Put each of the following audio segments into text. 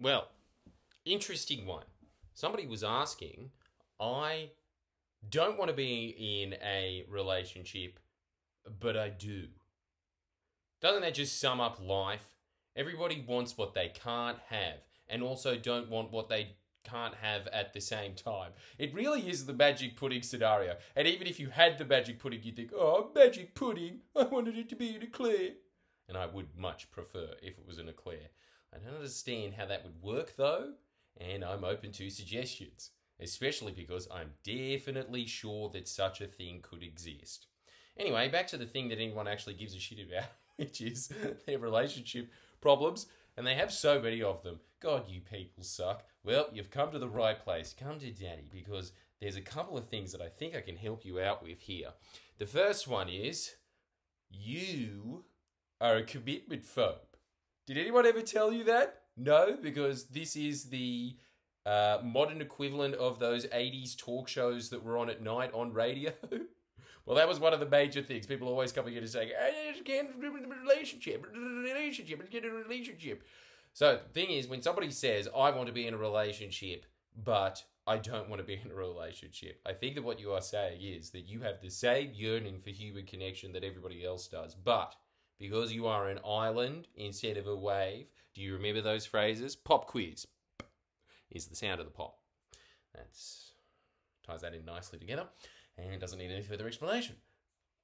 Well, interesting one. Somebody was asking, I don't want to be in a relationship, but I do. Doesn't that just sum up life? Everybody wants what they can't have, and also don't want what they can't have at the same time. It really is the magic pudding scenario. And even if you had the magic pudding, you'd think, oh, magic pudding, I wanted it to be an eclair. And I would much prefer if it was an eclair. I don't understand how that would work though, and I'm open to suggestions, especially because I'm definitely sure that such a thing could exist. Anyway, back to the thing that anyone actually gives a shit about, which is their relationship problems, and they have so many of them. God, you people suck. Well, you've come to the right place. Come to Daddy, because there's a couple of things that I think I can help you out with here. The first one is you are a commitment phobe. Did anyone ever tell you that? No, because this is the uh, modern equivalent of those 80s talk shows that were on at night on radio. well, that was one of the major things. People always coming in and saying, I just can't relationship, relationship, get a relationship. So the thing is, when somebody says, I want to be in a relationship, but I don't want to be in a relationship, I think that what you are saying is that you have the same yearning for human connection that everybody else does, but because you are an island instead of a wave. Do you remember those phrases? Pop quiz is the sound of the pop. That ties that in nicely together and doesn't need any further explanation.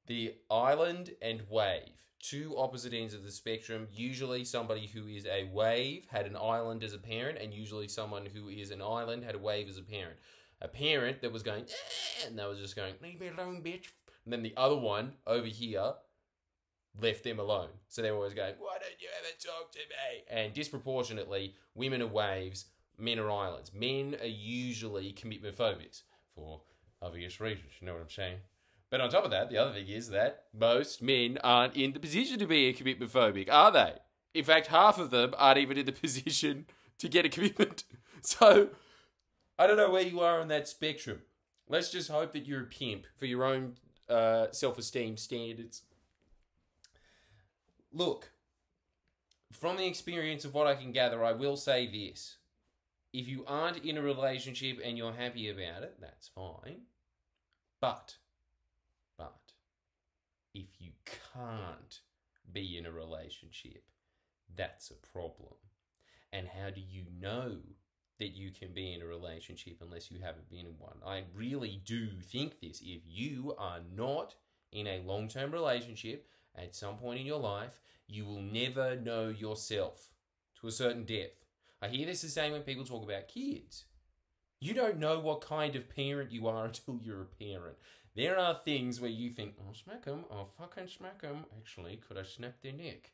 The island and wave, two opposite ends of the spectrum. Usually, somebody who is a wave had an island as a parent, and usually, someone who is an island had a wave as a parent. A parent that was going, eh, and that was just going, leave me alone, bitch. And then the other one over here left them alone. So they're always going, Why don't you ever talk to me? And disproportionately, women are waves, men are islands. Men are usually commitment phobics for obvious reasons. You know what I'm saying? But on top of that, the other thing is that most men aren't in the position to be a commitment phobic, are they? In fact, half of them aren't even in the position to get a commitment. So I don't know where you are on that spectrum. Let's just hope that you're a pimp for your own uh, self esteem standards. Look, from the experience of what I can gather, I will say this. If you aren't in a relationship and you're happy about it, that's fine. But, but, if you can't be in a relationship, that's a problem. And how do you know that you can be in a relationship unless you haven't been in one? I really do think this. If you are not in a long term relationship, at some point in your life, you will never know yourself to a certain depth. I hear this the same when people talk about kids. You don't know what kind of parent you are until you're a parent. There are things where you think, I'll smack them, I'll oh, fucking smack them. Actually, could I snap their neck?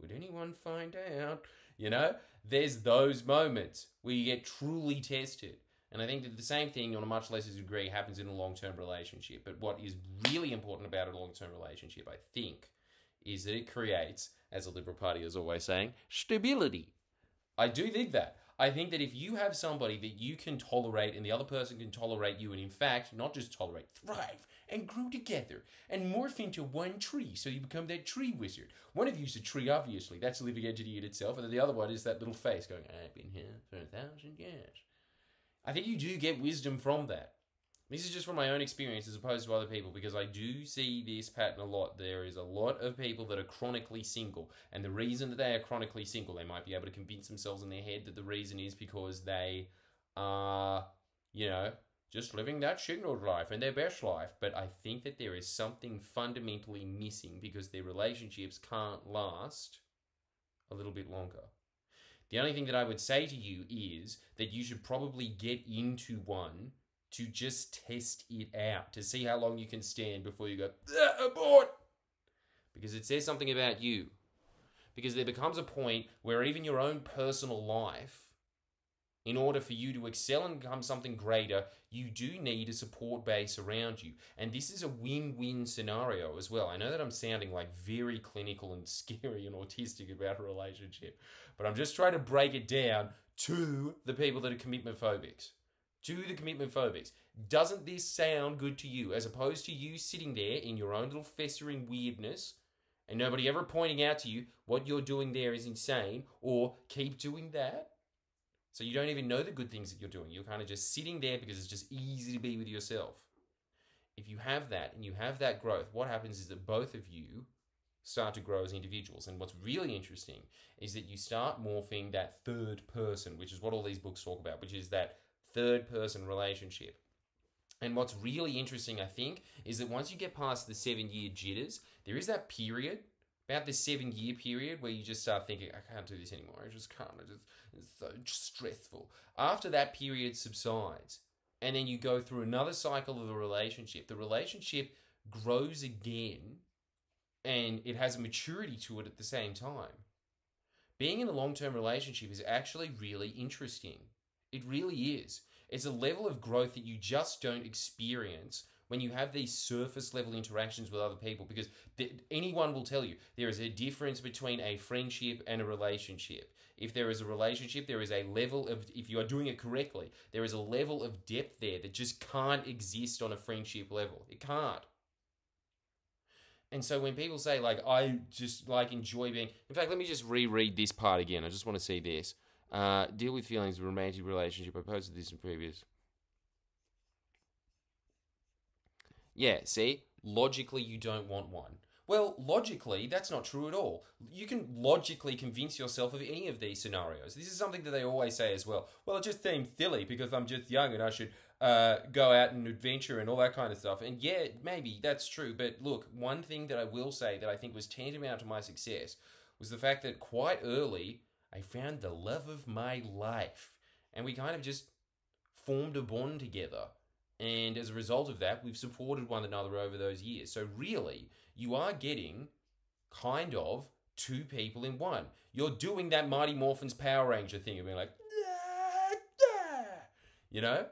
Would anyone find out? You know, there's those moments where you get truly tested. And I think that the same thing on a much lesser degree happens in a long term relationship. But what is really important about a long term relationship, I think, is that it creates, as the Liberal Party is always saying, stability. I do think that. I think that if you have somebody that you can tolerate and the other person can tolerate you, and in fact, not just tolerate, thrive and grow together and morph into one tree so you become that tree wizard. One of you is a tree, obviously. That's a living entity in itself. And then the other one is that little face going, I've been here for a thousand years. I think you do get wisdom from that. This is just from my own experience as opposed to other people because I do see this pattern a lot. There is a lot of people that are chronically single, and the reason that they are chronically single, they might be able to convince themselves in their head that the reason is because they are, you know, just living that signal life and their best life. But I think that there is something fundamentally missing because their relationships can't last a little bit longer. The only thing that I would say to you is that you should probably get into one to just test it out, to see how long you can stand before you go, abort! Because it says something about you. Because there becomes a point where even your own personal life, in order for you to excel and become something greater, you do need a support base around you. And this is a win win scenario as well. I know that I'm sounding like very clinical and scary and autistic about a relationship, but I'm just trying to break it down to the people that are commitment phobics to the commitment phobics. Doesn't this sound good to you? As opposed to you sitting there in your own little festering weirdness and nobody ever pointing out to you what you're doing there is insane or keep doing that? So you don't even know the good things that you're doing. You're kind of just sitting there because it's just easy to be with yourself. If you have that and you have that growth, what happens is that both of you start to grow as individuals. And what's really interesting is that you start morphing that third person, which is what all these books talk about, which is that third person relationship. And what's really interesting, I think, is that once you get past the seven year jitters, there is that period, about this seven year period, where you just start thinking, I can't do this anymore. I just can't. I just, it's so stressful. After that period subsides, and then you go through another cycle of a relationship, the relationship grows again and it has a maturity to it at the same time. Being in a long term relationship is actually really interesting. It really is. It's a level of growth that you just don't experience when you have these surface level interactions with other people because th- anyone will tell you there is a difference between a friendship and a relationship. If there is a relationship, there is a level of, if you are doing it correctly, there is a level of depth there that just can't exist on a friendship level. It can't. And so when people say like I just like enjoy being, in fact, let me just reread this part again. I just want to see this. Uh, deal with feelings romantic relationship. I posted this in previous. Yeah, see, logically you don't want one. Well, logically, that's not true at all. You can logically convince yourself of any of these scenarios. This is something that they always say as well. Well, it just seems silly because I'm just young and I should uh, go out and adventure and all that kind of stuff. And yeah, maybe that's true. But look, one thing that I will say that I think was tantamount to my success was the fact that quite early I found the love of my life. And we kind of just formed a bond together. And as a result of that, we've supported one another over those years. So, really, you are getting kind of two people in one. You're doing that Mighty Morphin's Power Ranger thing of being like, you know?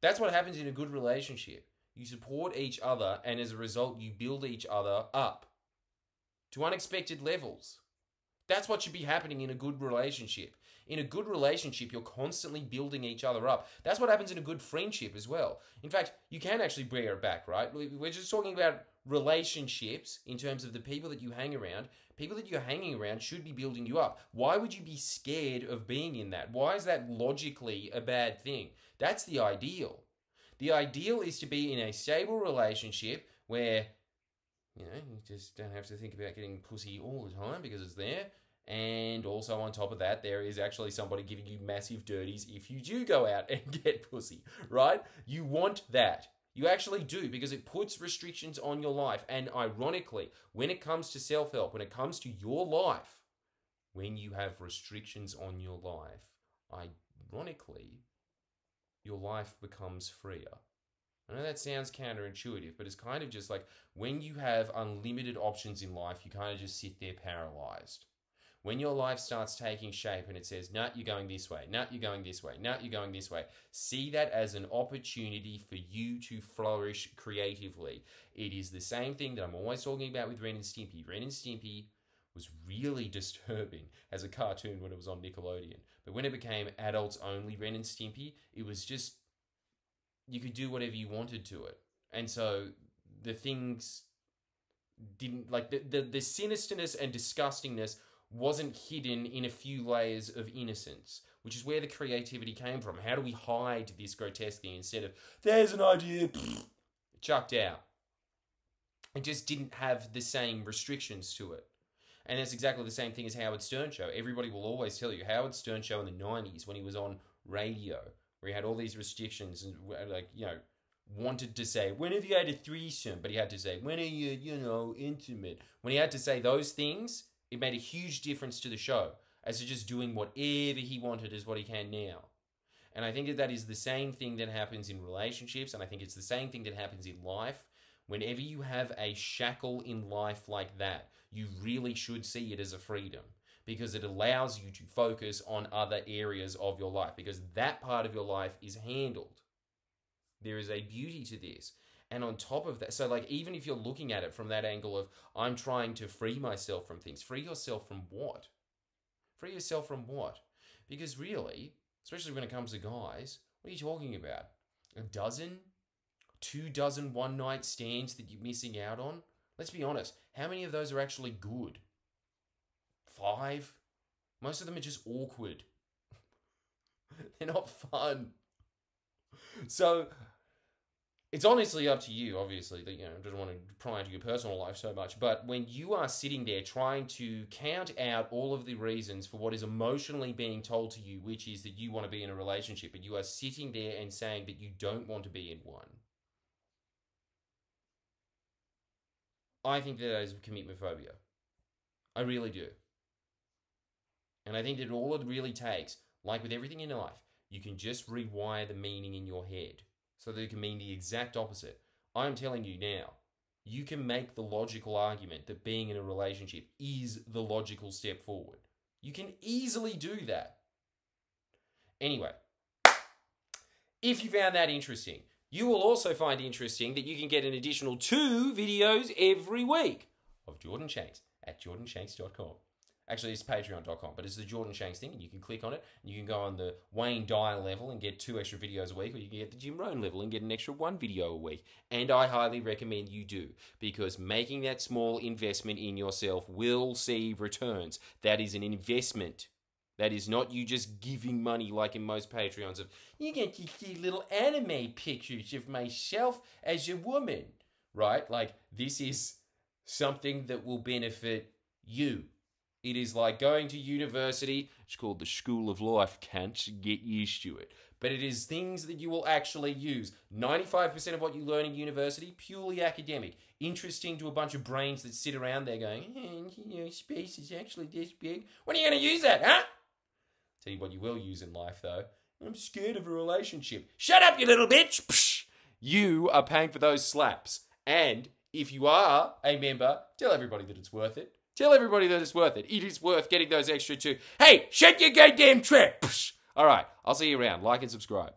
That's what happens in a good relationship. You support each other, and as a result, you build each other up to unexpected levels. That's what should be happening in a good relationship. In a good relationship, you're constantly building each other up. That's what happens in a good friendship as well. In fact, you can actually bring it back, right? We're just talking about relationships in terms of the people that you hang around. People that you're hanging around should be building you up. Why would you be scared of being in that? Why is that logically a bad thing? That's the ideal. The ideal is to be in a stable relationship where, you know, you just don't have to think about getting pussy all the time because it's there. And also, on top of that, there is actually somebody giving you massive dirties if you do go out and get pussy, right? You want that. You actually do because it puts restrictions on your life. And ironically, when it comes to self help, when it comes to your life, when you have restrictions on your life, ironically, your life becomes freer. I know that sounds counterintuitive, but it's kind of just like when you have unlimited options in life, you kind of just sit there paralyzed. When your life starts taking shape and it says, nah, you're going this way, nah, you're going this way, nah, you're going this way, see that as an opportunity for you to flourish creatively. It is the same thing that I'm always talking about with Ren and Stimpy. Ren and Stimpy was really disturbing as a cartoon when it was on Nickelodeon. But when it became adults only Ren and Stimpy, it was just you could do whatever you wanted to it. And so the things didn't like the, the, the sinisterness and disgustingness wasn't hidden in a few layers of innocence, which is where the creativity came from. How do we hide this grotesquely instead of there's an idea chucked out? It just didn't have the same restrictions to it. And that's exactly the same thing as Howard Stern show. Everybody will always tell you Howard Stern show in the 90s when he was on radio, where he had all these restrictions and like, you know, wanted to say, when have you had a threesome? But he had to say, when are you, you know, intimate? When he had to say those things, it made a huge difference to the show as to just doing whatever he wanted is what he can now. And I think that that is the same thing that happens in relationships, and I think it's the same thing that happens in life. Whenever you have a shackle in life like that, you really should see it as a freedom because it allows you to focus on other areas of your life because that part of your life is handled. There is a beauty to this. And on top of that, so like even if you're looking at it from that angle of I'm trying to free myself from things, free yourself from what? Free yourself from what? Because really, especially when it comes to guys, what are you talking about? A dozen? Two dozen one night stands that you're missing out on? Let's be honest, how many of those are actually good? Five? Most of them are just awkward. They're not fun. So it's honestly up to you, obviously, that you know, doesn't want to pry into your personal life so much. But when you are sitting there trying to count out all of the reasons for what is emotionally being told to you, which is that you want to be in a relationship, and you are sitting there and saying that you don't want to be in one, I think that is commitment phobia. I really do. And I think that all it really takes, like with everything in life, you can just rewire the meaning in your head so that it can mean the exact opposite. I'm telling you now, you can make the logical argument that being in a relationship is the logical step forward. You can easily do that. Anyway, if you found that interesting, you will also find interesting that you can get an additional two videos every week of Jordan Shanks at jordanshanks.com. Actually, it's patreon.com, but it's the Jordan Shanks thing, and you can click on it, and you can go on the Wayne Dyer level and get two extra videos a week, or you can get the Jim Rohn level and get an extra one video a week. And I highly recommend you do, because making that small investment in yourself will see returns. That is an investment. That is not you just giving money like in most Patreons of, you get to see little anime pictures of myself as a woman, right? Like, this is something that will benefit you it is like going to university. It's called the School of Life, can't get used to it. But it is things that you will actually use. 95% of what you learn in university, purely academic. Interesting to a bunch of brains that sit around there going, hey, you know, space is actually this big. When are you going to use that, huh? Tell you what you will use in life, though. I'm scared of a relationship. Shut up, you little bitch! Psh! You are paying for those slaps. And if you are a member, tell everybody that it's worth it. Tell everybody that it's worth it. It is worth getting those extra two. Hey, shut your goddamn trap. All right, I'll see you around. Like and subscribe.